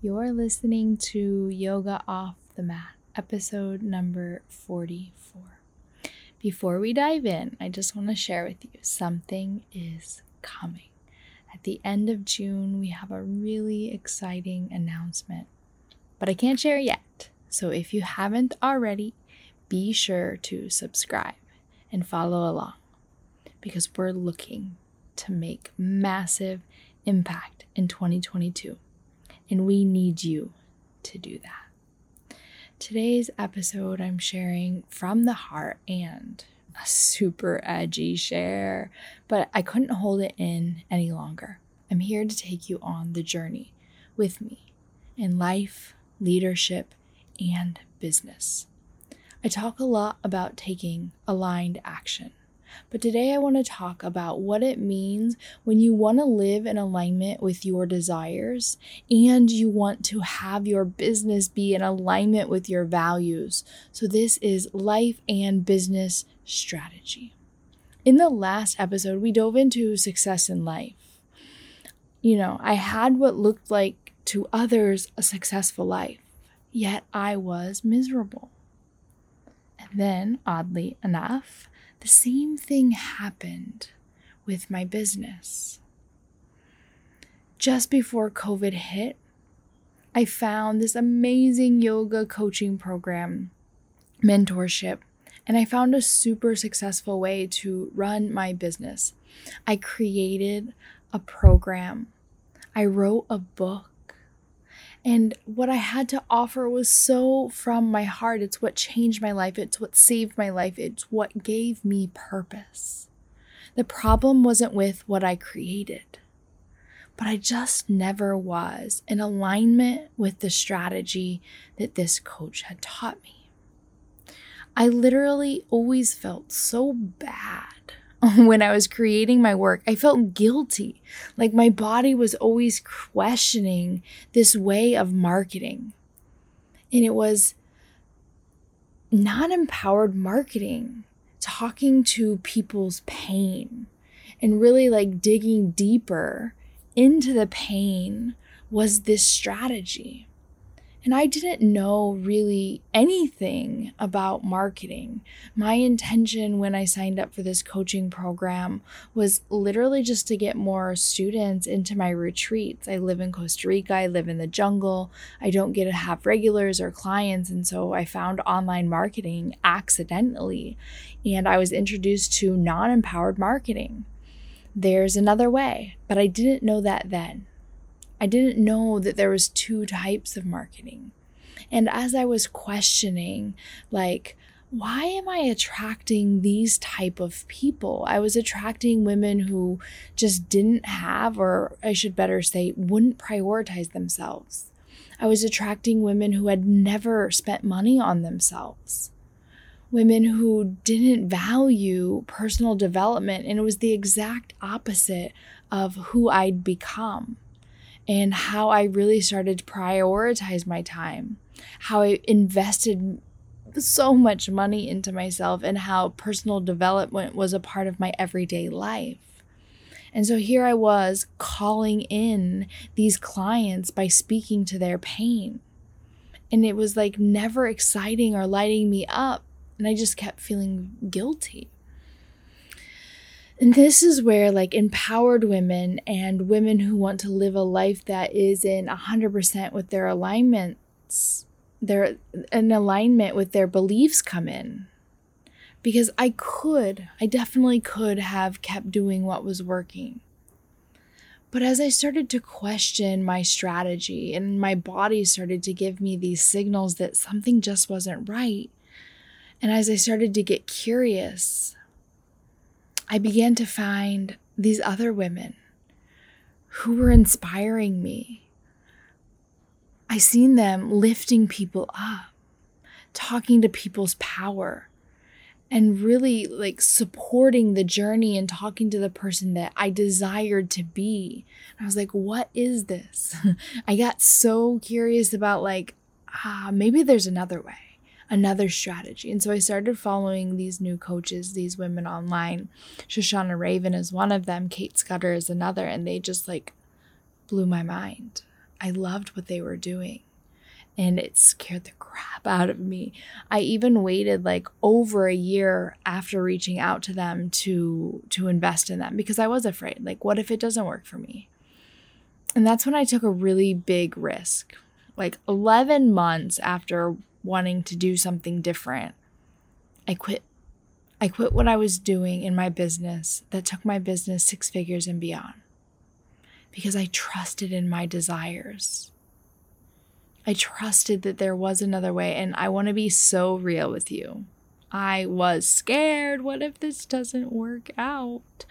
You're listening to Yoga Off the Mat, episode number 44. Before we dive in, I just want to share with you something is coming. At the end of June, we have a really exciting announcement, but I can't share yet. So if you haven't already, be sure to subscribe and follow along because we're looking to make massive impact in 2022 and we need you to do that. Today's episode, I'm sharing from the heart and a super edgy share, but I couldn't hold it in any longer. I'm here to take you on the journey with me in life, leadership, and business. I talk a lot about taking aligned action. But today I want to talk about what it means when you want to live in alignment with your desires and you want to have your business be in alignment with your values. So, this is life and business strategy. In the last episode, we dove into success in life. You know, I had what looked like to others a successful life, yet I was miserable. And then, oddly enough, the same thing happened with my business. Just before COVID hit, I found this amazing yoga coaching program, mentorship, and I found a super successful way to run my business. I created a program, I wrote a book, and what I had to offer was so from my heart. It's what changed my life. It's what saved my life. It's what gave me purpose. The problem wasn't with what I created, but I just never was in alignment with the strategy that this coach had taught me. I literally always felt so bad when I was creating my work, I felt guilty. Like my body was always questioning this way of marketing. And it was non empowered marketing, talking to people's pain and really like digging deeper into the pain was this strategy. And I didn't know really anything about marketing. My intention when I signed up for this coaching program was literally just to get more students into my retreats. I live in Costa Rica, I live in the jungle. I don't get to have regulars or clients. And so I found online marketing accidentally. And I was introduced to non empowered marketing. There's another way, but I didn't know that then. I didn't know that there was two types of marketing. And as I was questioning like why am I attracting these type of people? I was attracting women who just didn't have or I should better say wouldn't prioritize themselves. I was attracting women who had never spent money on themselves. Women who didn't value personal development and it was the exact opposite of who I'd become and how I really started to prioritize my time, how I invested so much money into myself, and how personal development was a part of my everyday life. And so here I was calling in these clients by speaking to their pain. And it was like never exciting or lighting me up. And I just kept feeling guilty. And this is where, like, empowered women and women who want to live a life that is in 100% with their alignments, their in alignment with their beliefs come in. Because I could, I definitely could have kept doing what was working. But as I started to question my strategy and my body started to give me these signals that something just wasn't right, and as I started to get curious I began to find these other women who were inspiring me. I seen them lifting people up, talking to people's power, and really like supporting the journey and talking to the person that I desired to be. I was like, what is this? I got so curious about like, ah, maybe there's another way another strategy. And so I started following these new coaches, these women online. Shoshana Raven is one of them, Kate Scudder is another, and they just like blew my mind. I loved what they were doing. And it scared the crap out of me. I even waited like over a year after reaching out to them to to invest in them because I was afraid. Like what if it doesn't work for me? And that's when I took a really big risk. Like 11 months after wanting to do something different. I quit I quit what I was doing in my business that took my business six figures and beyond because I trusted in my desires. I trusted that there was another way, and I want to be so real with you. I was scared. What if this doesn't work out?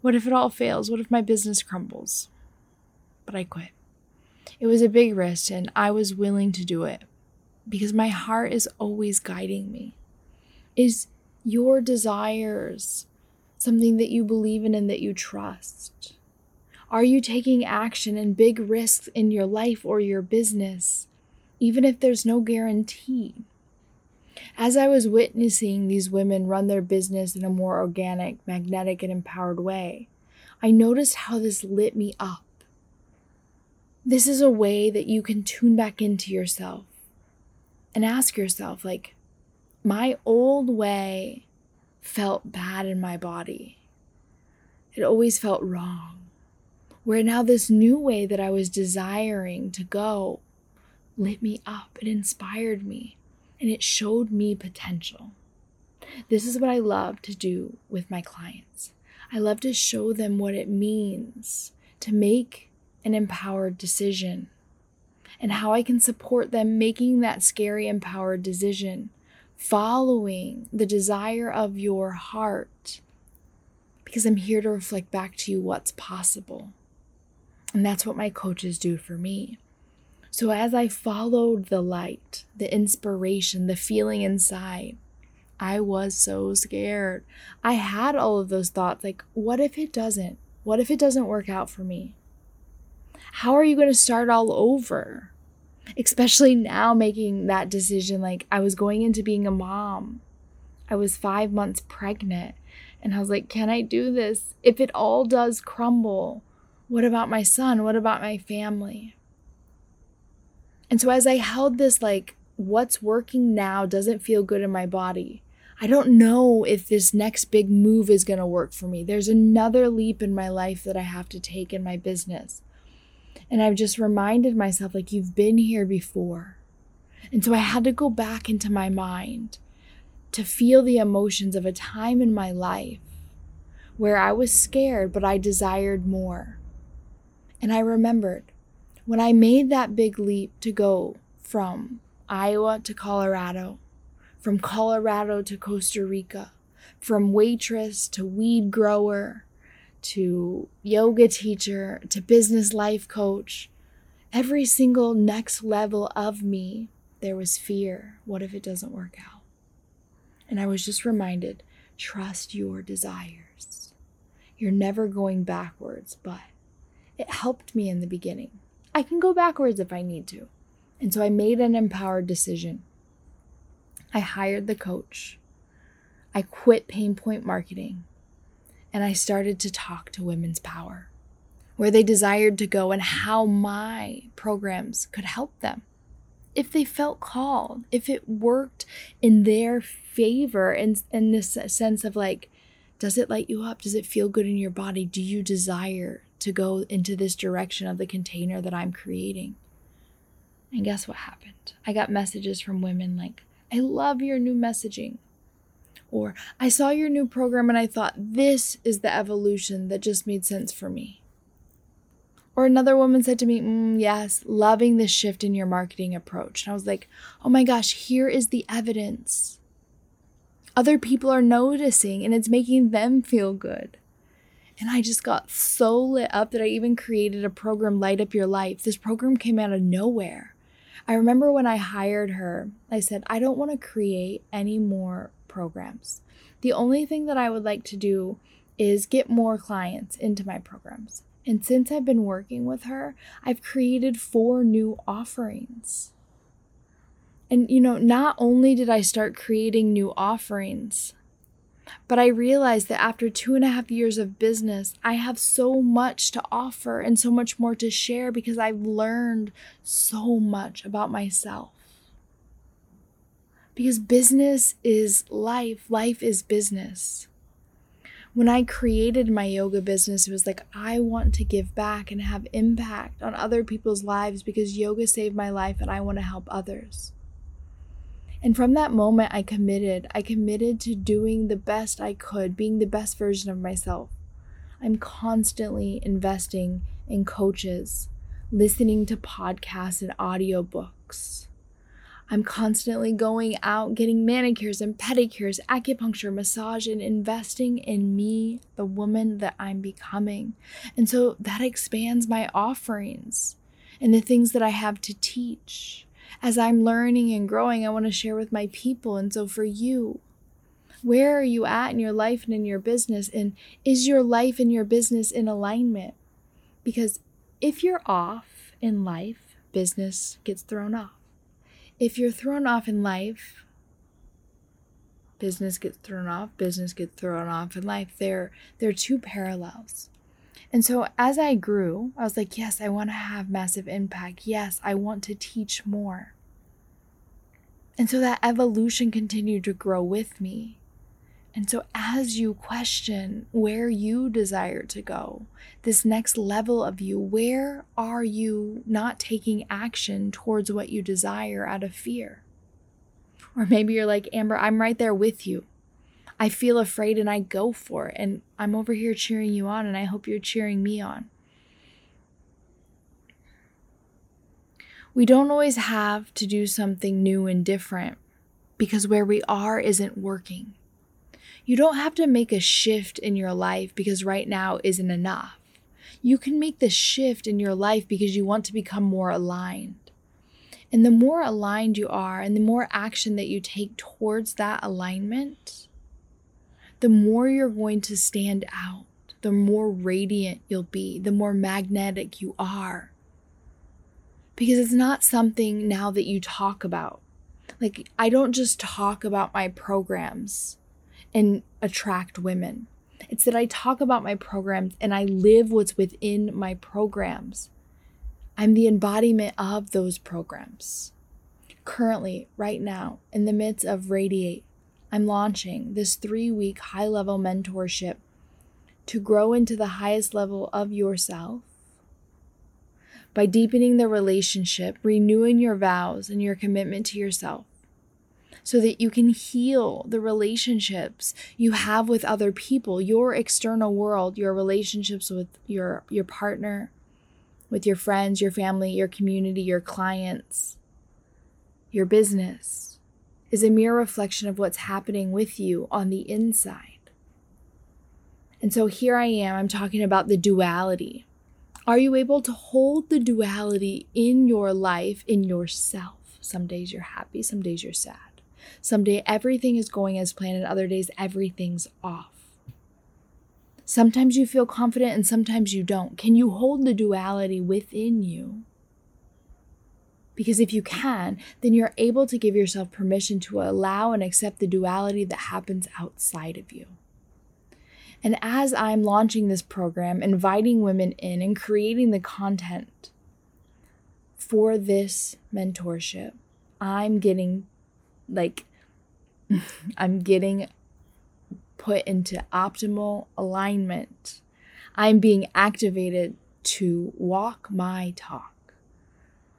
What if it all fails? What if my business crumbles? But I quit. It was a big risk, and I was willing to do it because my heart is always guiding me. Is your desires something that you believe in and that you trust? Are you taking action and big risks in your life or your business, even if there's no guarantee? As I was witnessing these women run their business in a more organic, magnetic, and empowered way, I noticed how this lit me up. This is a way that you can tune back into yourself and ask yourself like, my old way felt bad in my body. It always felt wrong. Where now this new way that I was desiring to go lit me up, it inspired me, and it showed me potential. This is what I love to do with my clients. I love to show them what it means to make an empowered decision and how I can support them making that scary, empowered decision, following the desire of your heart. Because I'm here to reflect back to you what's possible. And that's what my coaches do for me. So as I followed the light, the inspiration, the feeling inside, I was so scared. I had all of those thoughts like, what if it doesn't? What if it doesn't work out for me? how are you going to start all over? Especially now making that decision. Like, I was going into being a mom, I was five months pregnant. And I was like, can I do this? If it all does crumble, what about my son? What about my family? And so, as I held this, like, what's working now doesn't feel good in my body. I don't know if this next big move is going to work for me. There's another leap in my life that I have to take in my business. And I've just reminded myself, like, you've been here before. And so I had to go back into my mind to feel the emotions of a time in my life where I was scared, but I desired more. And I remembered when I made that big leap to go from Iowa to Colorado, from Colorado to Costa Rica, from waitress to weed grower, to yoga teacher to business life coach, every single next level of me, there was fear. What if it doesn't work out? And I was just reminded trust your desires. You're never going backwards, but it helped me in the beginning. I can go backwards if I need to. And so I made an empowered decision. I hired the coach. I quit pain point marketing and I started to talk to women's power, where they desired to go and how my programs could help them. If they felt called, if it worked in their favor, and in, this sense of like, does it light you up? Does it feel good in your body? Do you desire to go into this direction of the container that I'm creating? And guess what happened? I got messages from women like, I love your new messaging. Or I saw your new program and I thought this is the evolution that just made sense for me. Or another woman said to me, mm, Yes, loving this shift in your marketing approach. And I was like, Oh my gosh, here is the evidence. Other people are noticing and it's making them feel good. And I just got so lit up that I even created a program, Light Up Your Life. This program came out of nowhere. I remember when I hired her, I said, I don't want to create any more programs. The only thing that I would like to do is get more clients into my programs. And since I've been working with her, I've created four new offerings. And, you know, not only did I start creating new offerings, but I realized that after two and a half years of business, I have so much to offer and so much more to share because I've learned so much about myself. Because business is life, life is business. When I created my yoga business, it was like, I want to give back and have impact on other people's lives because yoga saved my life and I want to help others. And from that moment, I committed. I committed to doing the best I could, being the best version of myself. I'm constantly investing in coaches, listening to podcasts and audiobooks. I'm constantly going out, getting manicures and pedicures, acupuncture, massage, and investing in me, the woman that I'm becoming. And so that expands my offerings and the things that I have to teach as I'm learning and growing, I want to share with my people. And so for you, where are you at in your life and in your business? And is your life and your business in alignment? Because if you're off in life, business gets thrown off. If you're thrown off in life, business gets thrown off, business gets thrown off in life. They're they're two parallels. And so as I grew, I was like, yes, I want to have massive impact. Yes, I want to teach more. And so that evolution continued to grow with me. And so, as you question where you desire to go, this next level of you, where are you not taking action towards what you desire out of fear? Or maybe you're like, Amber, I'm right there with you. I feel afraid and I go for it. And I'm over here cheering you on, and I hope you're cheering me on. We don't always have to do something new and different because where we are isn't working. You don't have to make a shift in your life because right now isn't enough. You can make the shift in your life because you want to become more aligned. And the more aligned you are and the more action that you take towards that alignment, the more you're going to stand out, the more radiant you'll be, the more magnetic you are because it's not something now that you talk about. Like, I don't just talk about my programs and attract women. It's that I talk about my programs and I live what's within my programs. I'm the embodiment of those programs. Currently, right now, in the midst of Radiate, I'm launching this three week high level mentorship to grow into the highest level of yourself by deepening the relationship, renewing your vows and your commitment to yourself so that you can heal the relationships you have with other people, your external world, your relationships with your your partner, with your friends, your family, your community, your clients, your business is a mere reflection of what's happening with you on the inside. And so here I am, I'm talking about the duality are you able to hold the duality in your life, in yourself? Some days you're happy, some days you're sad. Some day everything is going as planned, and other days everything's off. Sometimes you feel confident and sometimes you don't. Can you hold the duality within you? Because if you can, then you're able to give yourself permission to allow and accept the duality that happens outside of you. And as I'm launching this program, inviting women in and creating the content for this mentorship, I'm getting like, I'm getting put into optimal alignment. I'm being activated to walk my talk.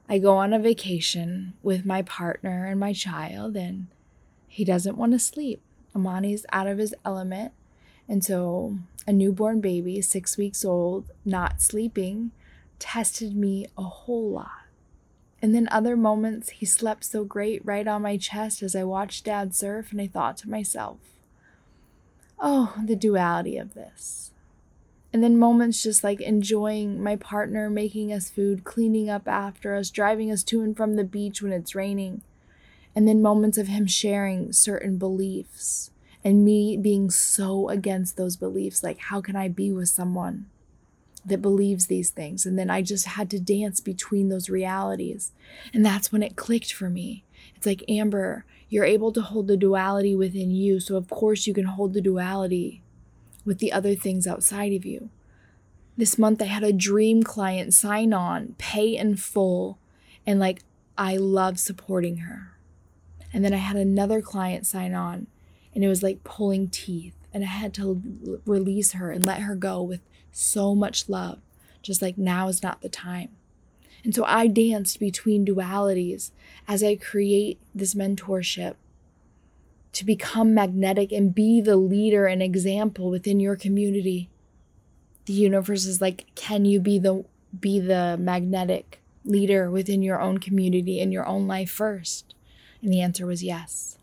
I go on a vacation with my partner and my child, and he doesn't want to sleep. Amani's out of his element and so, a newborn baby, six weeks old, not sleeping, tested me a whole lot. And then other moments, he slept so great right on my chest as I watched dad surf, and I thought to myself, oh, the duality of this. And then moments just like enjoying my partner making us food, cleaning up after us, driving us to and from the beach when it's raining. And then moments of him sharing certain beliefs and me being so against those beliefs. Like, how can I be with someone that believes these things? And then I just had to dance between those realities. And that's when it clicked for me. It's like, Amber, you're able to hold the duality within you. So, of course, you can hold the duality with the other things outside of you. This month, I had a dream client sign on, pay in full, and like, I love supporting her. And then I had another client sign on, and it was like pulling teeth. And I had to release her and let her go with so much love, just like now is not the time. And so I danced between dualities as I create this mentorship to become magnetic and be the leader and example within your community. The universe is like, can you be the be the magnetic leader within your own community and your own life first? And the answer was yes.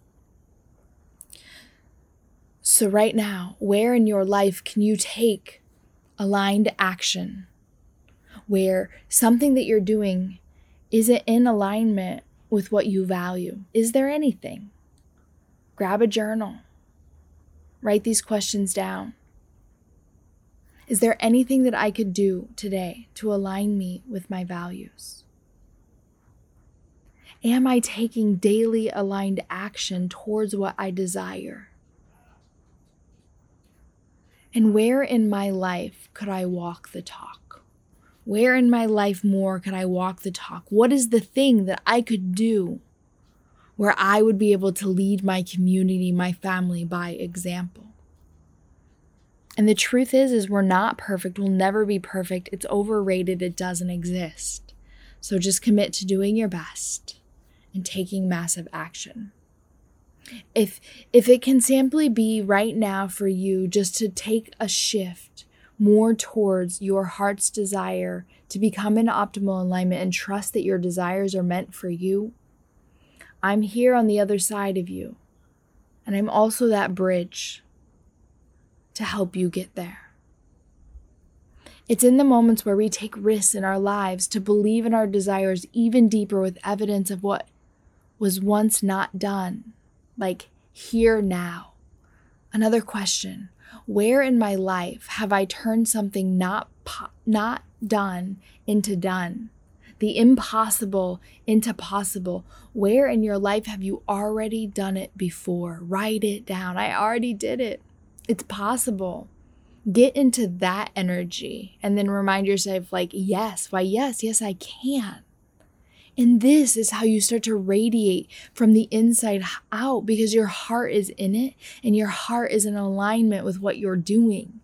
So, right now, where in your life can you take aligned action where something that you're doing isn't in alignment with what you value? Is there anything? Grab a journal. Write these questions down. Is there anything that I could do today to align me with my values? Am I taking daily aligned action towards what I desire? And where in my life could I walk the talk? Where in my life more could I walk the talk? What is the thing that I could do where I would be able to lead my community, my family by example. And the truth is is we're not perfect. We'll never be perfect. It's overrated. It doesn't exist. So just commit to doing your best and taking massive action. If if it can simply be right now for you just to take a shift more towards your heart's desire to become in optimal alignment and trust that your desires are meant for you, I'm here on the other side of you. And I'm also that bridge to help you get there. It's in the moments where we take risks in our lives to believe in our desires even deeper with evidence of what was once not done, like here now. Another question Where in my life have I turned something not, po- not done into done? The impossible into possible. Where in your life have you already done it before? Write it down. I already did it. It's possible. Get into that energy and then remind yourself, like, yes, why, yes, yes, I can. And this is how you start to radiate from the inside out because your heart is in it and your heart is in alignment with what you're doing.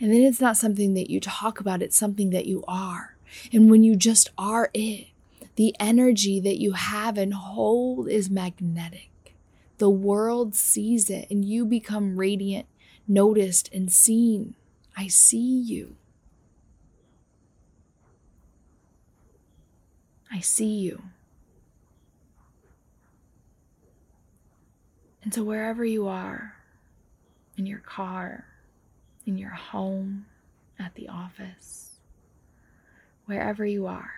And then it's not something that you talk about, it's something that you are. And when you just are it, the energy that you have and hold is magnetic. The world sees it and you become radiant, noticed, and seen. I see you. I see you. And so, wherever you are, in your car, in your home, at the office, wherever you are.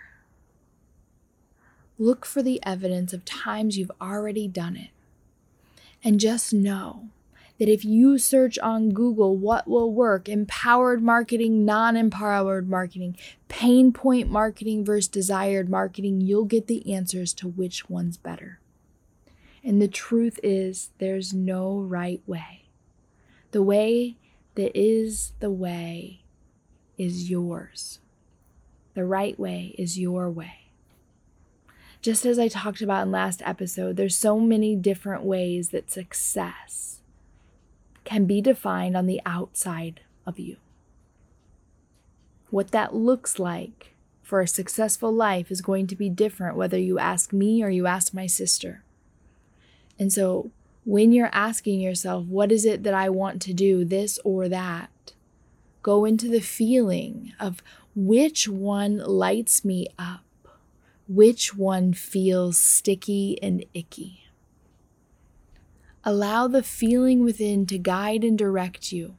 Look for the evidence of times you've already done it. And just know that if you search on Google what will work, empowered marketing, non empowered marketing, pain point marketing versus desired marketing, you'll get the answers to which one's better. And the truth is, there's no right way. The way that is the way is yours. The right way is your way. Just as I talked about in last episode, there's so many different ways that success can be defined on the outside of you. What that looks like for a successful life is going to be different whether you ask me or you ask my sister. And so, when you're asking yourself, what is it that I want to do, this or that, go into the feeling of which one lights me up? Which one feels sticky and icky? Allow the feeling within to guide and direct you.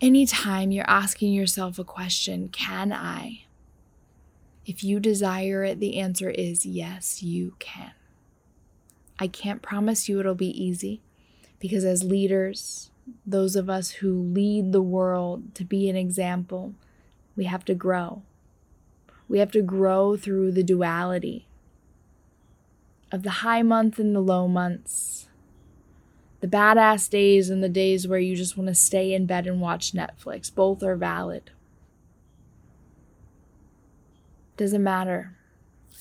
Anytime you're asking yourself a question, can I? If you desire it, the answer is yes, you can. I can't promise you it'll be easy because, as leaders, those of us who lead the world to be an example, we have to grow. We have to grow through the duality of the high months and the low months, the badass days and the days where you just want to stay in bed and watch Netflix. Both are valid. Doesn't matter.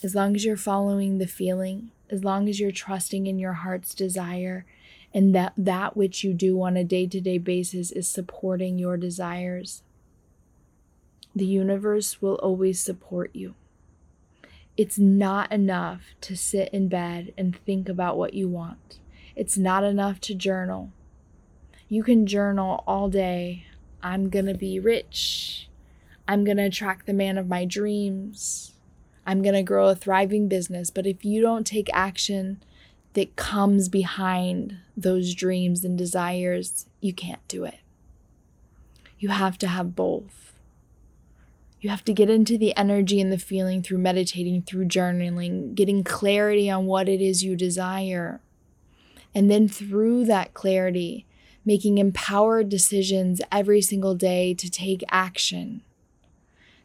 As long as you're following the feeling, as long as you're trusting in your heart's desire, and that that which you do on a day-to-day basis is supporting your desires. The universe will always support you. It's not enough to sit in bed and think about what you want. It's not enough to journal. You can journal all day. I'm going to be rich. I'm going to attract the man of my dreams. I'm going to grow a thriving business. But if you don't take action that comes behind those dreams and desires, you can't do it. You have to have both. You have to get into the energy and the feeling through meditating, through journaling, getting clarity on what it is you desire. And then through that clarity, making empowered decisions every single day to take action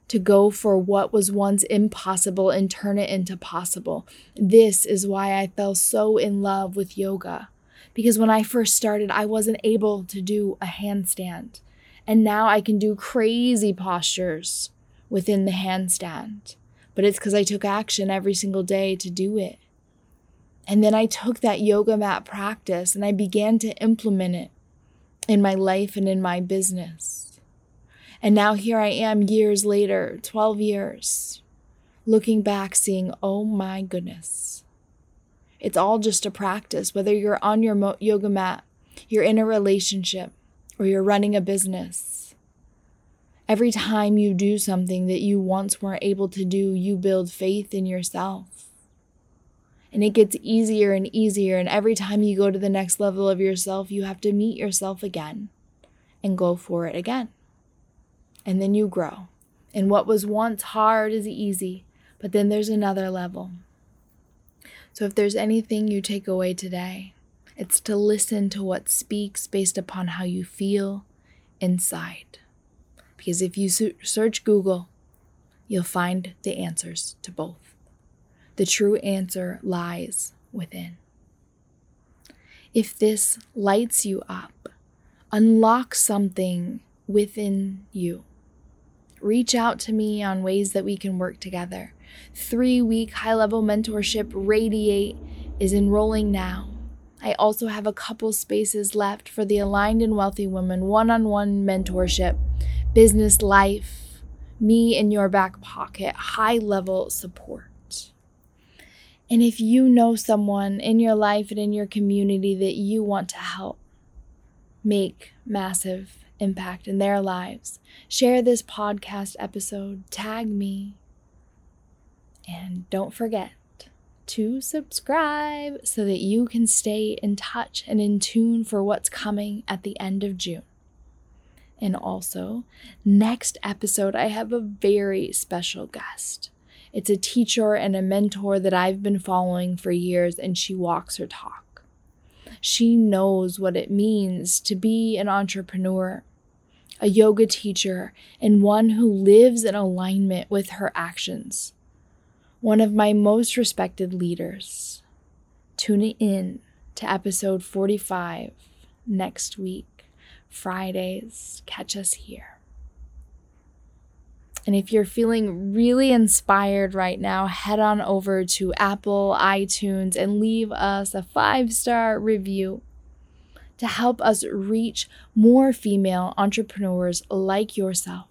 to go for what was once impossible and turn it into possible. This is why I fell so in love with yoga. Because when I first started, I wasn't able to do a handstand. And now I can do crazy postures within the handstand. But it's because I took action every single day to do it. And then I took that yoga mat practice and I began to implement it in my life and in my business. And now here I am years later, 12 years, looking back, seeing, oh my goodness. It's all just a practice, whether you're on your yoga mat, you're in a relationship, or you're running a business. Every time you do something that you once weren't able to do, you build faith in yourself. And it gets easier and easier. And every time you go to the next level of yourself, you have to meet yourself again and go for it again and then you grow. And what was once hard is easy, but then there's another level. So if there's anything you take away today, it's to listen to what speaks based upon how you feel inside. Because if you search Google, you'll find the answers to both. The true answer lies within. If this lights you up, unlock something within you reach out to me on ways that we can work together. Three week high level mentorship Radiate is enrolling now. I also have a couple spaces left for the Aligned and Wealthy Women one on one mentorship, business life, me in your back pocket, high level support. And if you know someone in your life and in your community that you want to help make massive impact in their lives. Share this podcast episode, tag me, and don't forget to subscribe so that you can stay in touch and in tune for what's coming at the end of June. And also, next episode, I have a very special guest. It's a teacher and a mentor that I've been following for years, and she walks her talk. She knows what it means to be an entrepreneur a yoga teacher, and one who lives in alignment with her actions. One of my most respected leaders. Tune in to episode 45 next week, Fridays. Catch us here. And if you're feeling really inspired right now, head on over to Apple, iTunes, and leave us a five star review to help us reach more female entrepreneurs like yourself.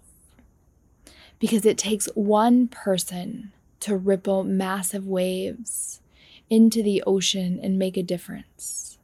Because it takes one person to ripple massive waves into the ocean and make a difference.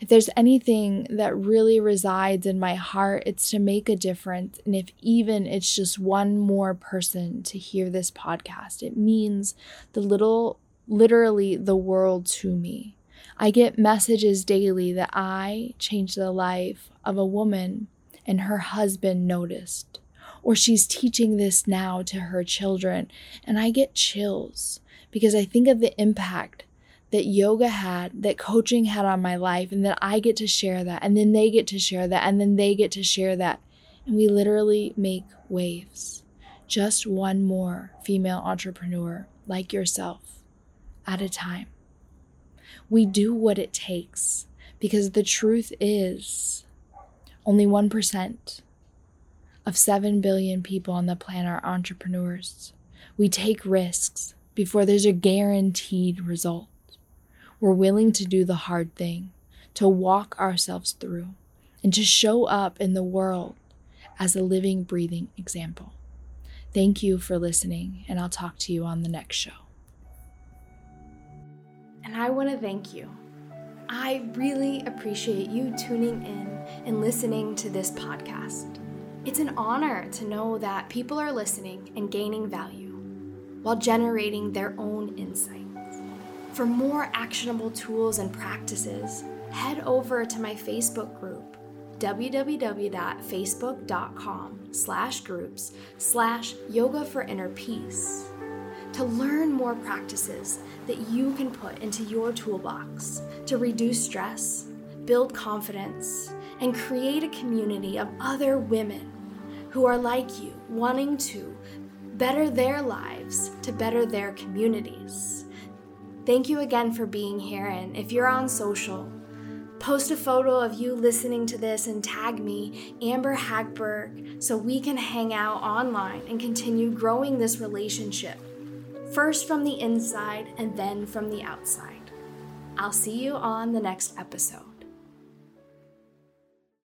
If there's anything that really resides in my heart, it's to make a difference. And if even it's just one more person to hear this podcast, it means the little, literally the world to me. I get messages daily that I changed the life of a woman and her husband noticed. Or she's teaching this now to her children, and I get chills because I think of the impact that yoga had, that coaching had on my life, and that I get to share that, and then they get to share that, and then they get to share that. And we literally make waves. Just one more female entrepreneur like yourself at a time. We do what it takes because the truth is only 1% of 7 billion people on the planet are entrepreneurs. We take risks before there's a guaranteed result. We're willing to do the hard thing, to walk ourselves through, and to show up in the world as a living, breathing example. Thank you for listening, and I'll talk to you on the next show. And I want to thank you. I really appreciate you tuning in and listening to this podcast. It's an honor to know that people are listening and gaining value while generating their own insights. For more actionable tools and practices, head over to my Facebook group, www.facebook.com slash groups slash yoga for inner peace to learn more practices that you can put into your toolbox to reduce stress, build confidence, and create a community of other women who are like you, wanting to better their lives to better their communities. Thank you again for being here. And if you're on social, post a photo of you listening to this and tag me, Amber Hagberg, so we can hang out online and continue growing this relationship, first from the inside and then from the outside. I'll see you on the next episode.